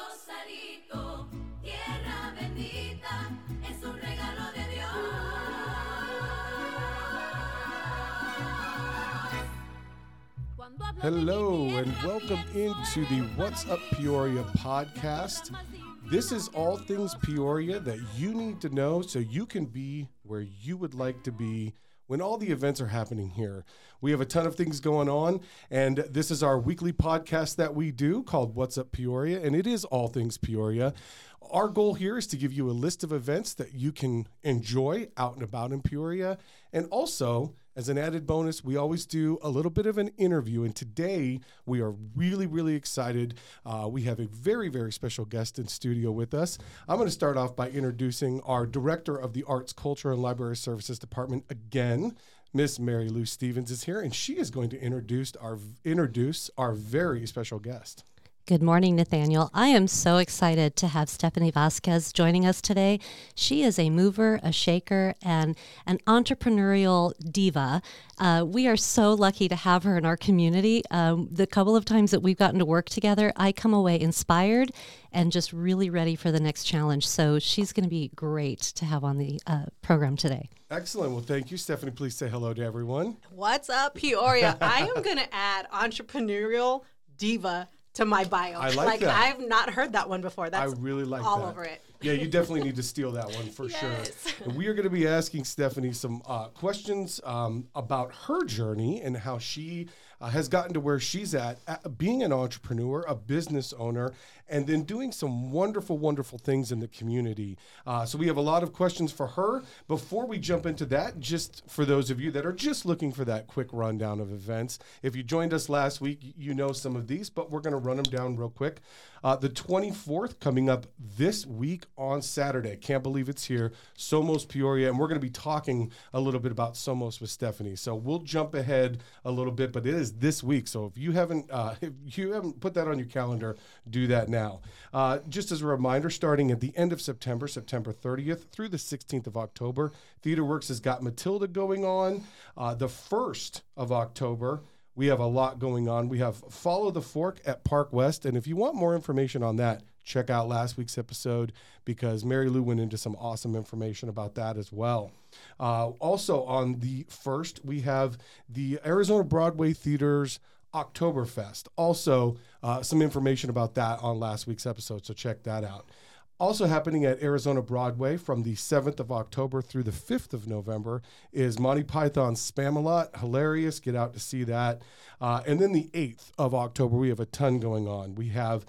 Rosarito, tierra bendita, es un regalo de Dios. Hello, and welcome into the What's Up Peoria podcast. This is all things Peoria that you need to know so you can be where you would like to be when all the events are happening here. We have a ton of things going on, and this is our weekly podcast that we do called What's Up Peoria, and it is all things Peoria. Our goal here is to give you a list of events that you can enjoy out and about in Peoria, and also as an added bonus, we always do a little bit of an interview. And today we are really, really excited. Uh, we have a very, very special guest in studio with us. I'm going to start off by introducing our Director of the Arts, Culture, and Library Services Department again. Miss Mary Lou Stevens is here, and she is going to introduce our introduce our very special guest. Good morning, Nathaniel. I am so excited to have Stephanie Vasquez joining us today. She is a mover, a shaker, and an entrepreneurial diva. Uh, we are so lucky to have her in our community. Um, the couple of times that we've gotten to work together, I come away inspired and just really ready for the next challenge. So she's going to be great to have on the uh, program today. Excellent. Well, thank you, Stephanie. Please say hello to everyone. What's up, Peoria? I am going to add entrepreneurial diva to my bio. I like that. I've not heard that one before. That's I really like all that. over it. Yeah, you definitely need to steal that one for Yes. sure. And we are going to be asking Stephanie some uh, questions um, about her journey and how she uh, has gotten to where she's at, at, being an entrepreneur, a business owner, and then doing some wonderful, wonderful things in the community. Uh, so we have a lot of questions for her. Before we jump into that, just for those of you that are just looking for that quick rundown of events, if you joined us last week, you know some of these, but we're going to run them down real quick. Uh, the 24th coming up this week on Saturday. Can't believe it's here. Somos Peoria. And we're going to be talking a little bit about Somos with Stephanie. So we'll jump ahead a little bit, but it is this week. So if you haven't uh, if you haven't put that on your calendar, do that now. Uh, just as a reminder, starting at the end of September, September 30th through the 16th of October, Theater Works has got Matilda going on. Uh, the 1st of October, we have a lot going on. We have Follow the Fork at Park West. And if you want more information on that, check out last week's episode because Mary Lou went into some awesome information about that as well. Uh, also, on the first, we have the Arizona Broadway Theater's Oktoberfest. Also, uh, some information about that on last week's episode, so check that out. Also happening at Arizona Broadway from the 7th of October through the 5th of November is Monty Python's Spamalot. Hilarious. Get out to see that. Uh, and then the 8th of October, we have a ton going on. We have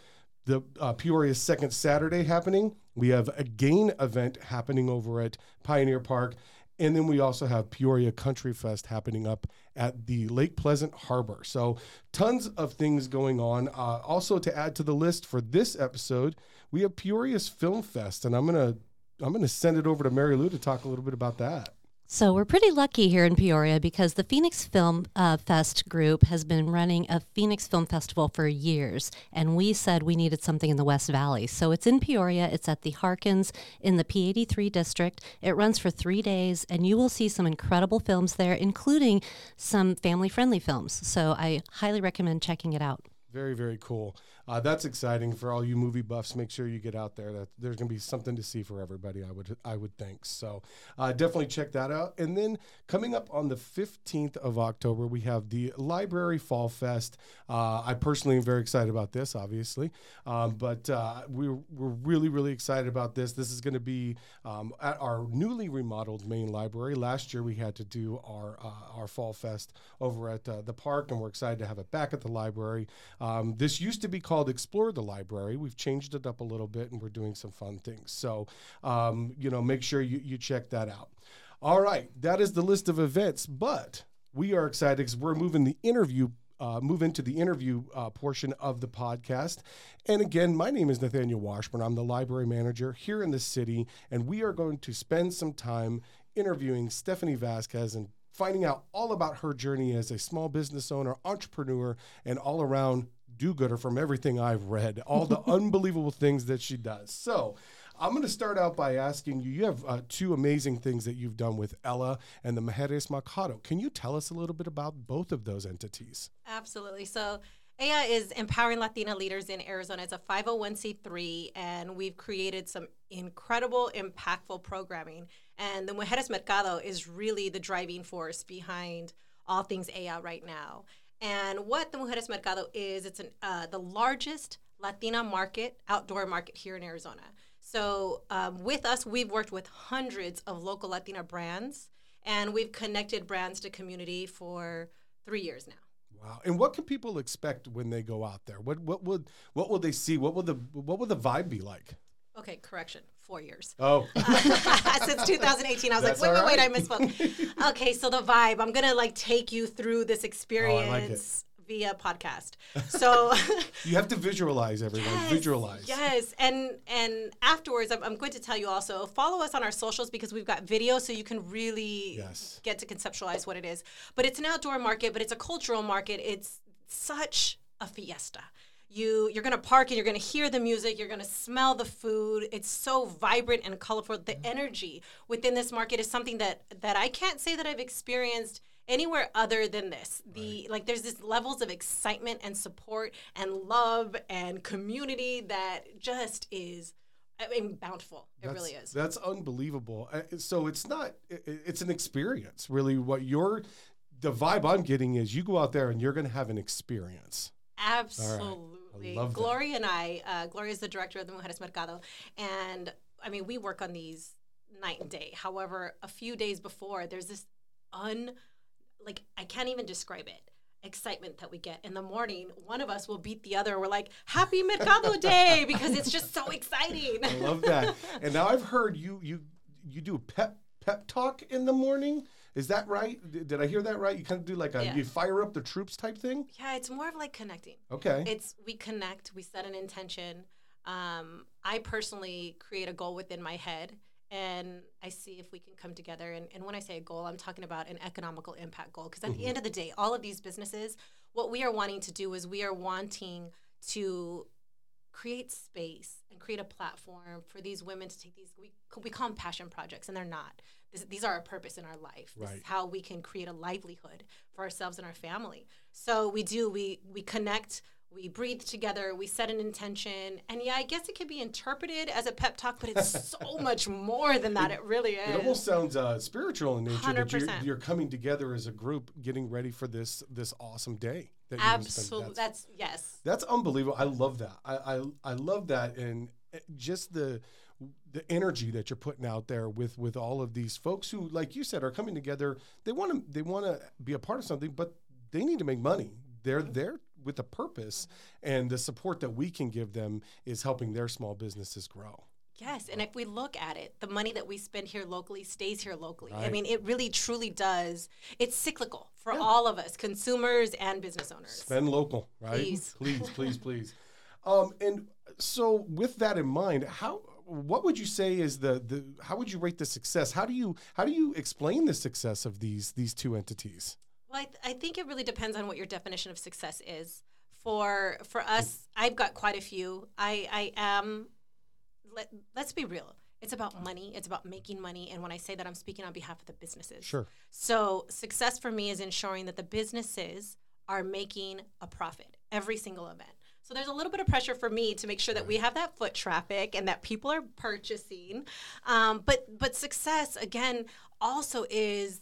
the uh, Peoria's second Saturday happening. We have a gain event happening over at Pioneer Park. And then we also have Peoria Country Fest happening up at the Lake Pleasant Harbor. So, tons of things going on. Uh, also, to add to the list for this episode, we have Peoria's Film Fest, and I'm gonna I'm gonna send it over to Mary Lou to talk a little bit about that. So we're pretty lucky here in Peoria because the Phoenix Film uh, Fest group has been running a Phoenix Film Festival for years, and we said we needed something in the West Valley. So it's in Peoria. It's at the Harkins in the P83 district. It runs for three days, and you will see some incredible films there, including some family-friendly films. So I highly recommend checking it out. Very, very cool. Uh, that's exciting for all you movie buffs. Make sure you get out there. That there's going to be something to see for everybody. I would, I would think. So, uh, definitely check that out. And then coming up on the 15th of October, we have the Library Fall Fest. Uh, I personally am very excited about this, obviously, um, but uh, we're we're really, really excited about this. This is going to be um, at our newly remodeled main library. Last year, we had to do our uh, our Fall Fest over at uh, the park, and we're excited to have it back at the library. Um, this used to be called Explore the Library. We've changed it up a little bit and we're doing some fun things. So, um, you know, make sure you, you check that out. All right, that is the list of events, but we are excited because we're moving the interview. Uh, move into the interview uh, portion of the podcast. And again, my name is Nathaniel Washburn. I'm the library manager here in the city, and we are going to spend some time interviewing Stephanie Vasquez and finding out all about her journey as a small business owner, entrepreneur, and all around do gooder from everything I've read, all the unbelievable things that she does. So, I'm going to start out by asking you you have uh, two amazing things that you've done with Ella and the Mujeres Mercado. Can you tell us a little bit about both of those entities? Absolutely. So ELLA is empowering Latina leaders in Arizona. It's a 501c3, and we've created some incredible, impactful programming. And the Mujeres Mercado is really the driving force behind all things ELLA right now. And what the Mujeres Mercado is, it's an, uh, the largest Latina market, outdoor market here in Arizona. So um, with us, we've worked with hundreds of local Latina brands, and we've connected brands to community for three years now. Wow. And what can people expect when they go out there? What what would what will they see? What will the what will the vibe be like? Okay, correction, four years. Oh, Since 2018, I was That's like, wait, wait, wait, I misspoke. okay, so the vibe, I'm gonna like take you through this oh, experience Oh, via podcast. So you have to visualize everyone. Yes, Visualize. Yes, and and afterwards, I'm, I'm going to tell you also follow us on our socials because we've got video, so you can really Yes. get to conceptualize what it is. But it's an outdoor market, but it's a cultural market. It's such a fiesta. You you're gonna park and you're gonna hear the music. You're gonna smell the food. It's so vibrant and colorful. The energy within this market is something that that I can't say that I've experienced anywhere other than this. The like there's this levels of excitement and support and love and community that just is I mean bountiful. It That's- really is. That's unbelievable. Uh, So it's not. It's an experience, really. What you're, the vibe I'm getting is you go out there and you're going to have an experience. Absolutely. That. Gloria and I, uh, Gloria is the director of the Mujeres Mercado, and I mean, we work on these night and day. However, a few days before, there's this un, like, I can't even describe it. Excitement that we get in the morning. One of us will beat the other. We're like, Happy Mercado Day because it's just so exciting. I love that. and now I've heard you you you do a pep pep talk in the morning. Is that right? Did, I hear that right? You kind of do like a Yeah. you fire up the troops type thing. yeah, it's more of like connecting. Okay. It's we connect, we set an intention. Um, I personally create a goal within my head and I see if we can come together. And, and when I say a goal, I'm talking about an economical impact goal. Because at the end of the day, all of these businesses, what we are wanting to do is we are wanting to create space and create a platform for these women to take these we, we call them passion projects and they're not this, these are a purpose in our life this Right. is how we can create a livelihood for ourselves and our family so we do we we connect we breathe together we set an intention and yeah i guess it could be interpreted as a pep talk but it's so much more than that it really is it almost sounds uh, spiritual in nature that you're, you're coming together as a group, getting ready for this this awesome day. That you're gonna spend. absolutely That's- that's yes That's unbelievable. I love that. I, I I love that, and eh, just the the energy that you're putting out there with with all of these folks who, like you said, are coming together. They want to they want to be a part of something, but they need to make money. They're there with a purpose, and the support that we can give them is helping their small businesses grow. Yes, and if we look at it, the money that we spend here locally stays here locally. I mean, it really truly does. It's cyclical for all of us, consumers and business owners. Spend local, right? Please. please, please, please. Um, and so, with that in mind, how what would you say is the the how would you rate the success? How do you how do you explain the success of these these two entities? Well, I, th- I think it really depends on what your definition of success is. For for us, I've got quite a few. I I am. Let, let's be real. It's about money. It's about making money. And when I say that, I'm speaking on behalf of the businesses. Sure. So success for me is ensuring that the businesses are making a profit every single event. So there's a little bit of pressure for me to make sure that we have that foot traffic and that people are purchasing. Um, but but success again also is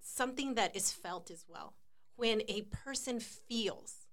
something that is felt as well. When a person feels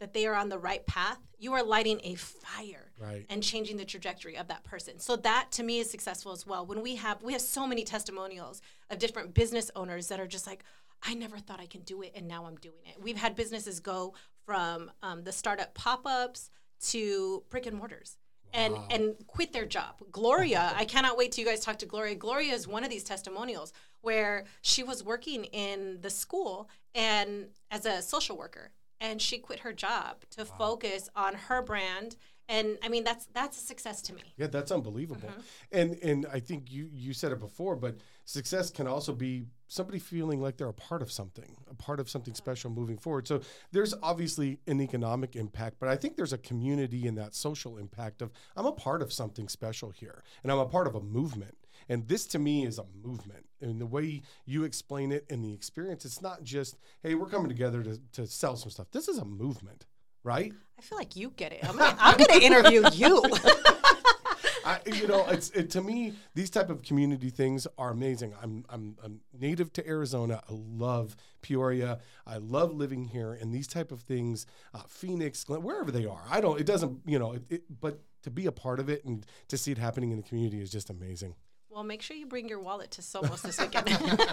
that they are on the right path, you are lighting a fire Right. and changing the trajectory of that person. So that to me is successful as well. When we have we have so many testimonials of different business owners that are just like, I never thought I can do it, and now I'm doing it. We've had businesses go from um, the startup pop ups to brick and mortars. And, and quit their job. Gloria, I cannot wait till you guys talk to Gloria. Gloria is one of these testimonials where she was working in the school and as a social worker, and she quit her job to focus on her brand. And I mean, that's that's a success to me. Yeah, that's unbelievable. Mm-hmm. And and I think you you said it before, but success can also be somebody feeling like they're a part of something, a part of something mm-hmm. special moving forward. So there's obviously an economic impact, but I think there's a community and that social impact of I'm a part of something special here, and I'm a part of a movement. And this to me is a movement. And the way you explain it and the experience, it's not just, hey, we're coming together to, to sell some stuff. This is a movement. right? I feel like you get it. I'm gonna, I'm gonna interview you. I, you know, it's it, to me these type of community things are amazing. I'm I'm a native to Arizona. I love Peoria. I love living here, and these type of things, uh, Phoenix, wherever they are. I don't. It doesn't. You know. It, it, but to be a part of it and to see it happening in the community is just amazing. well, make sure you bring your wallet to Somos this weekend.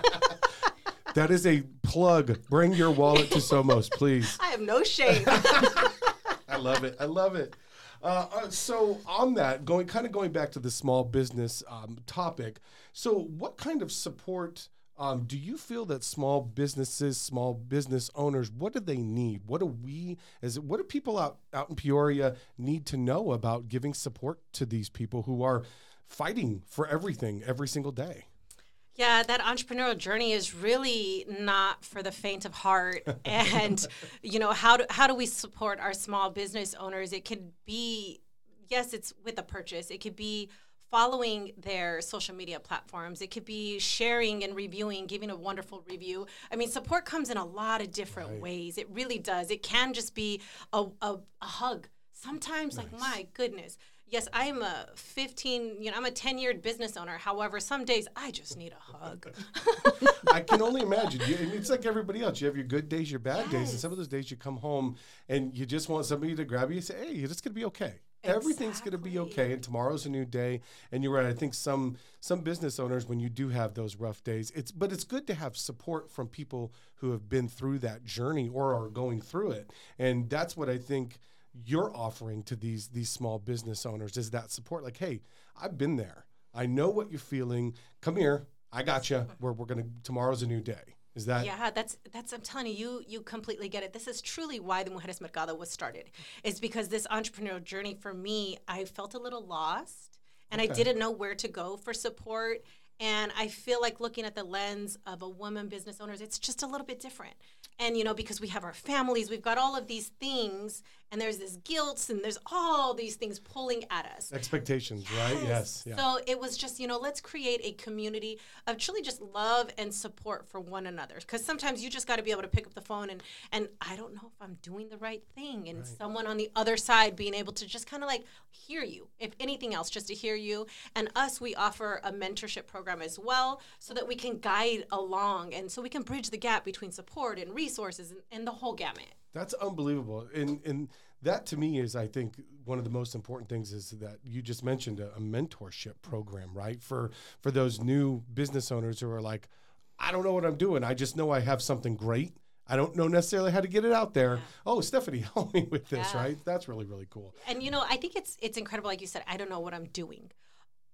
That is a plug. Bring your wallet to Somos, please. I have no shame. I love it. I love it. Uh, uh, so on that, going kind of going back to the small business um, topic. So, what kind of support um, do you feel that small businesses, small business owners, what do they need? What do we, as what do people out out in Peoria need to know about giving support to these people who are fighting for everything every single day? Yeah, that entrepreneurial journey is really not for the faint of heart. And you know, how do how do we support our small business owners? It could be yes, it's with a purchase. It could be following their social media platforms. It could be sharing and reviewing, giving a wonderful review. I mean, support comes in a lot of different ways. It really does. It can just be a, a, a hug. Sometimes, like, my goodness. Yes, I'm a 15, you know, I'm a 10 year business owner. However, some days I just need a hug. I can only imagine. You, it's like everybody else. You have your good days, your bad days, and some of those days you come home and you just want somebody to grab you and say, "Hey, it's going to be okay. Everything's going to be okay, and tomorrow's a new day." And you're right. I think some some business owners, when you do have those rough days, it's but it's good to have support from people who have been through that journey or are going through it, and that's what I think you're offering to these these small business owners is that support. Like, hey, I've been there. I know what you're feeling. Come here. I got you. We're, we're gonna tomorrow's a new day. Is that Yeah, that's that's I'm telling you, you you completely get it. This is truly why the Mujeres Mercado was started. Is because this entrepreneurial journey for me, I felt a little lost and I didn't know where to go for support. And I feel like looking at the lens of a woman business owners, it's just a little bit different. And you know, because we have our families, we've got all of these things, and there's this guilt, and there's all these things pulling at us. expectations, right? Yes. Yeah. So it was just, you know, let's create a community of truly just love and support for one another. Because sometimes you just got to be able to pick up the phone and, and I don't know if I'm doing the right thing. And someone on the other side being able to just kind of like hear you, if anything else, just to hear you. And us, we offer a mentorship program as well so that we can guide along and so we can bridge the gap between support and resources and, and the whole gamut. That's unbelievable. And and that to me is I think one of the most important things is that you just mentioned a, a mentorship program, right? For for those new business owners who are like, I don't know what I'm doing. I just know I have something great. I don't know necessarily how to get it out there. Oh, Stephanie, help me with this, Yeah. right? That's really, really cool. And you know, I think it's it's incredible. Like you said, I don't know what I'm doing.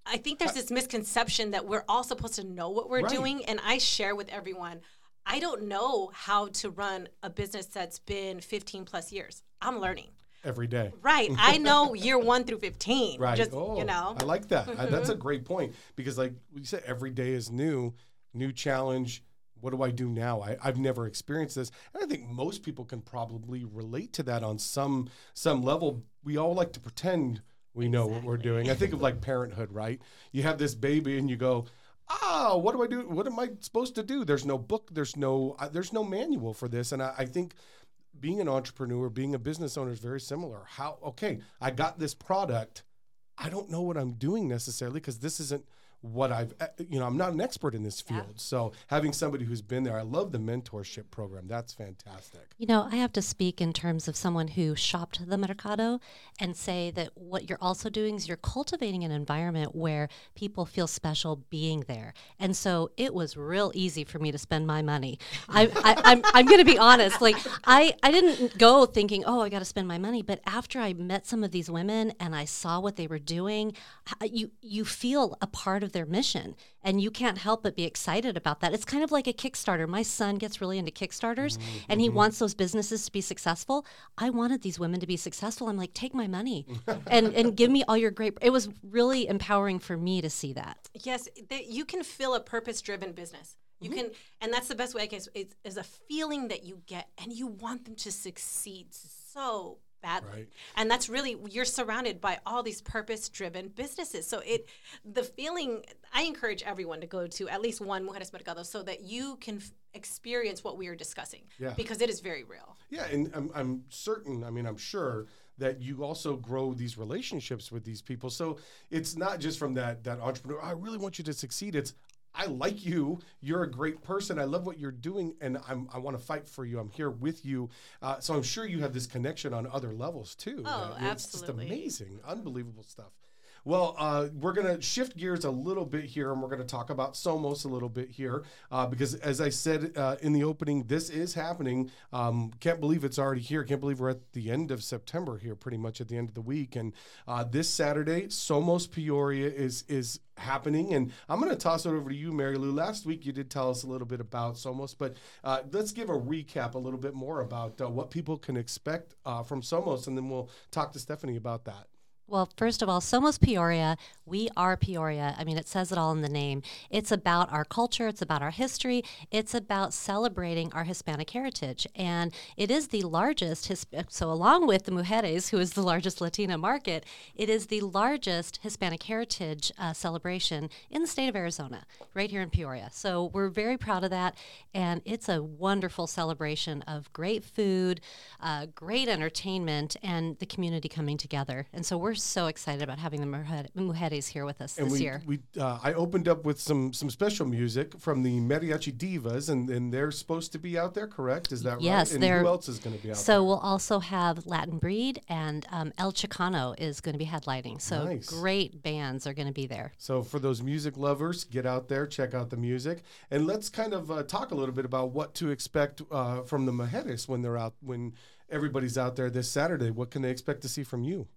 I think there's this misconception that we're all supposed to know what we're Right. doing, and I share with everyone. I don't know how to run a business that's been 15 plus years. I'm learning. Every day. Right. I know year one through 15. Right. Just, oh, you know. I like that. I- that's a great point because, like you said, every day is new, new challenge. What do I do now? I, I've never experienced this, and I think most people can probably relate to that on some some level. We all like to pretend we know what we're doing. I think of like parenthood, right? You have this baby, and you go, "Ah, what do I do? What am I supposed to do?" There's no book. There's no uh, there's no manual for this, and I, I think being an entrepreneur, being a business owner is very similar. How okay, I got this product. I don't know what I'm doing necessarily because this isn't what I've uh, you know, I'm not an expert in this field. So having somebody who's been there, I love the mentorship program. That's fantastic. You know, I have to speak in terms of someone who shopped the Mercado and say that what you're also doing is you're cultivating an environment where people feel special being there. And so it was real easy for me to spend my money. I, I, I'm, I'm going to be honest. Like, I, I didn't go thinking, oh, I got to spend my money. But after I met some of these women and I saw what they were doing, you, you feel a part of their mission and you can't help but be excited about that. It's kind of like a Kickstarter. My son gets really into Kickstarters and he mm-hmm. wants those businesses to be successful. I wanted these women to be successful. I'm like, take my money and, and give me all your great. It was really empowering for me to see that. Yes, that you can feel a purpose-driven business. You mm-hmm. can, and that's the best way I guess is, is a feeling that you get, and you want them to succeed so badly. Right. And that's really you're surrounded by all these purpose-driven businesses. So it the feeling I encourage everyone to go to at least one Mujeres Mercado so that you can f- experience what we are discussing Yeah. because it is very real. Yeah, and I'm, I'm certain, I mean, I'm sure that you also grow these relationships with these people. So it's not just from that that entrepreneur, oh, I really want you to succeed. It's I like you. You're a great person. I love what you're doing, and I'm, I want to fight for you. I'm here with you. Uh, so I'm sure you have this connection on other levels too. Oh, Uh, It's just amazing, unbelievable stuff. Well, uh, we're going to shift gears a little bit here and we're going to talk about Somos a little bit here uh, because, as I said uh, in the opening, this is happening. Um, can't believe it's already here. Can't believe we're at the end of September here, pretty much at the end of the week. And uh, this Saturday, Somos Peoria is is happening. And I'm going to toss it over to you, Mary Lou. Last week, you did tell us a little bit about Somos, but uh, let's give a recap a little bit more about uh, what people can expect uh, from Somos, and then we'll talk to Stephanie about that. Well, first of all, Somos Peoria, we are Peoria. I mean, it says it all in the name. It's about our culture, it's about our history, it's about celebrating our Hispanic heritage. And it is the largest, His- so along with the Mujeres, who is the largest Latina market, it is the largest Hispanic heritage uh, celebration in the state of Arizona, right here in Peoria. So we're very proud of that. And it's a wonderful celebration of great food, uh, great entertainment, and the community coming together. And so we're so excited about having the Mujer- Mujeres here with us and this we, year. we uh, I opened up with some some special music from the Mariachi Divas, and, and they're supposed to be out there, correct? Is that Yes, right? And they're- who else is going to be out So there? So we'll also have Latin Breed and um, El Chicano is going to be headlining. So Nice. great bands are going to be there. So for those music lovers, get out there, check out the music, and let's kind of uh, talk a little bit about what to expect uh, from the Mujeres when they're out when everybody's out there this Saturday. What can they expect to see from you?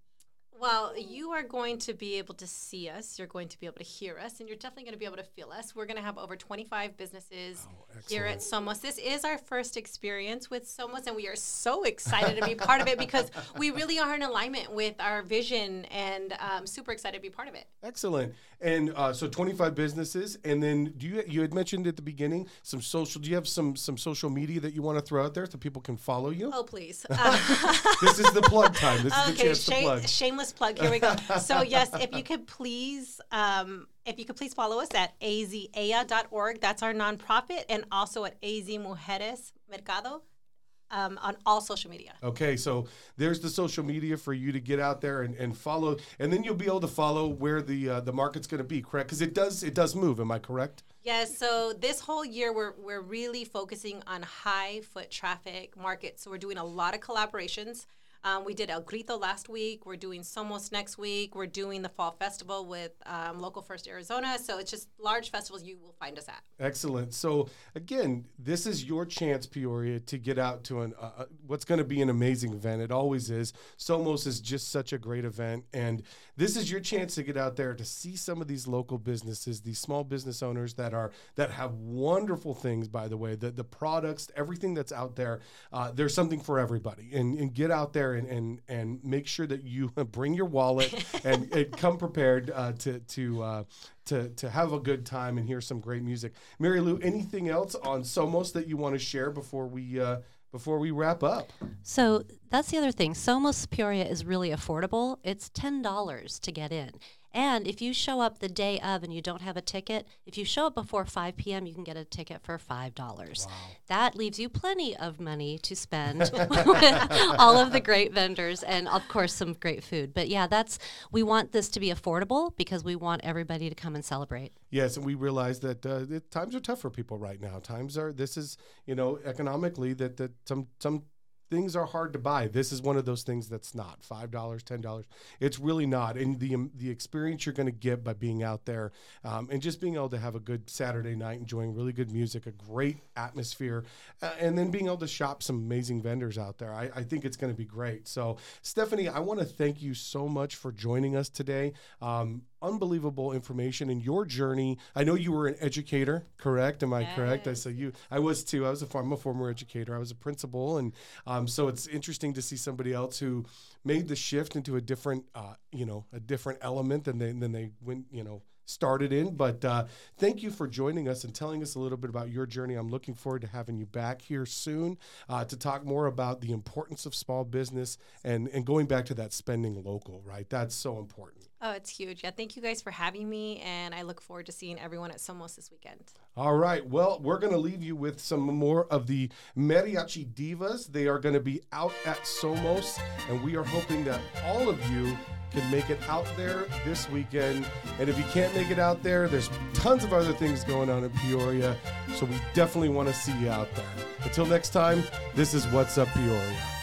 Well, you are going to be able to see us. You're going to be able to hear us, and you're definitely going to be able to feel us. We're going to have over 25 businesses here at Somos. This is our first experience with Somos, and we are so excited to be part of it because we really are in alignment with our vision, and um, super excited to be part of it. Excellent. And uh, so 25 businesses, and then do you you had mentioned at the beginning some social? Do you have some some social media that you want to throw out there so people can follow you? Oh, please. Uh, This is the plug time. This is the okay, chance to plug. shameless plug. Here we go. So yes, if you could please, um, if you could please follow us at azea.org. That's our nonprofit, and also at Az Mujeres Mercado um, on all social media. Okay, so there's the social media for you to get out there and, and follow, and then you'll be able to follow where the uh, the market's going to be. Correct? Because it does it does move. Am I correct? Yes, so this whole year we're we're really focusing on high foot traffic markets. So we're doing a lot of collaborations. Um, we did El Grito last week. We're doing Somos next week. We're doing the fall festival with um, Local First Arizona. So it's just large festivals you will find us at. Excellent. So again, this is your chance, Peoria, to get out to an uh, what's going to be an amazing event. It always is. Somos is just such a great event, and this is your chance to get out there to see some of these local businesses, these small business owners that are that have wonderful things. By the way, the the products, everything that's out there, uh, there's something for everybody, and, and get out there and, and and make sure that you bring your wallet and, and come prepared uh, to to. Uh, to, to have a good time and hear some great music. Mary Lou, anything else on Somos that you want to share before we uh, before we wrap up? So that's the other thing. Somos Peoria is really affordable. It's ten dollars to get in. And if you show up the day of and you don't have a ticket, if you show up before 5 p.m., you can get a ticket for $5. That leaves you plenty of money to spend with all of the great vendors and, of course, some great food. But yeah, that's, we want this to be affordable because we want everybody to come and celebrate. Yes, and we realize that uh, times are tough for people right now. Times are this is you know economically that that some some things are hard to buy. This is one of those things that's not five dollars, ten dollars. It's really not, and the um, the experience you're going to get by being out there um, and just being able to have a good Saturday night, enjoying really good music, a great atmosphere, uh, and then being able to shop some amazing vendors out there. I, I think it's going to be great. So, Stephanie, I want to thank you so much for joining us today. Um, unbelievable information in your journey. I know you were an educator, correct? Am I correct? I so you, I was too. I was a, I'm a former educator. I was a principal, and um, so it's interesting to see somebody else who made the shift into a different, uh, you know, a different element than they than they went, you know, started in. But uh, thank you for joining us and telling us a little bit about your journey. I'm looking forward to having you back here soon uh, to talk more about the importance of small business and, and going back to that spending local, right? That's so important. Oh, it's huge. Yeah, thank you guys for having me, and I look forward to seeing everyone at Somos this weekend. All right. Well, we're going to leave you with some more of the Mariachi Divas. They are going to be out at Somos, and we are hoping that all of you can make it out there this weekend. And if you can't make it out there, there's tons of other things going on in Peoria. So we definitely want to see you out there. Until next time, this is What's Up Peoria.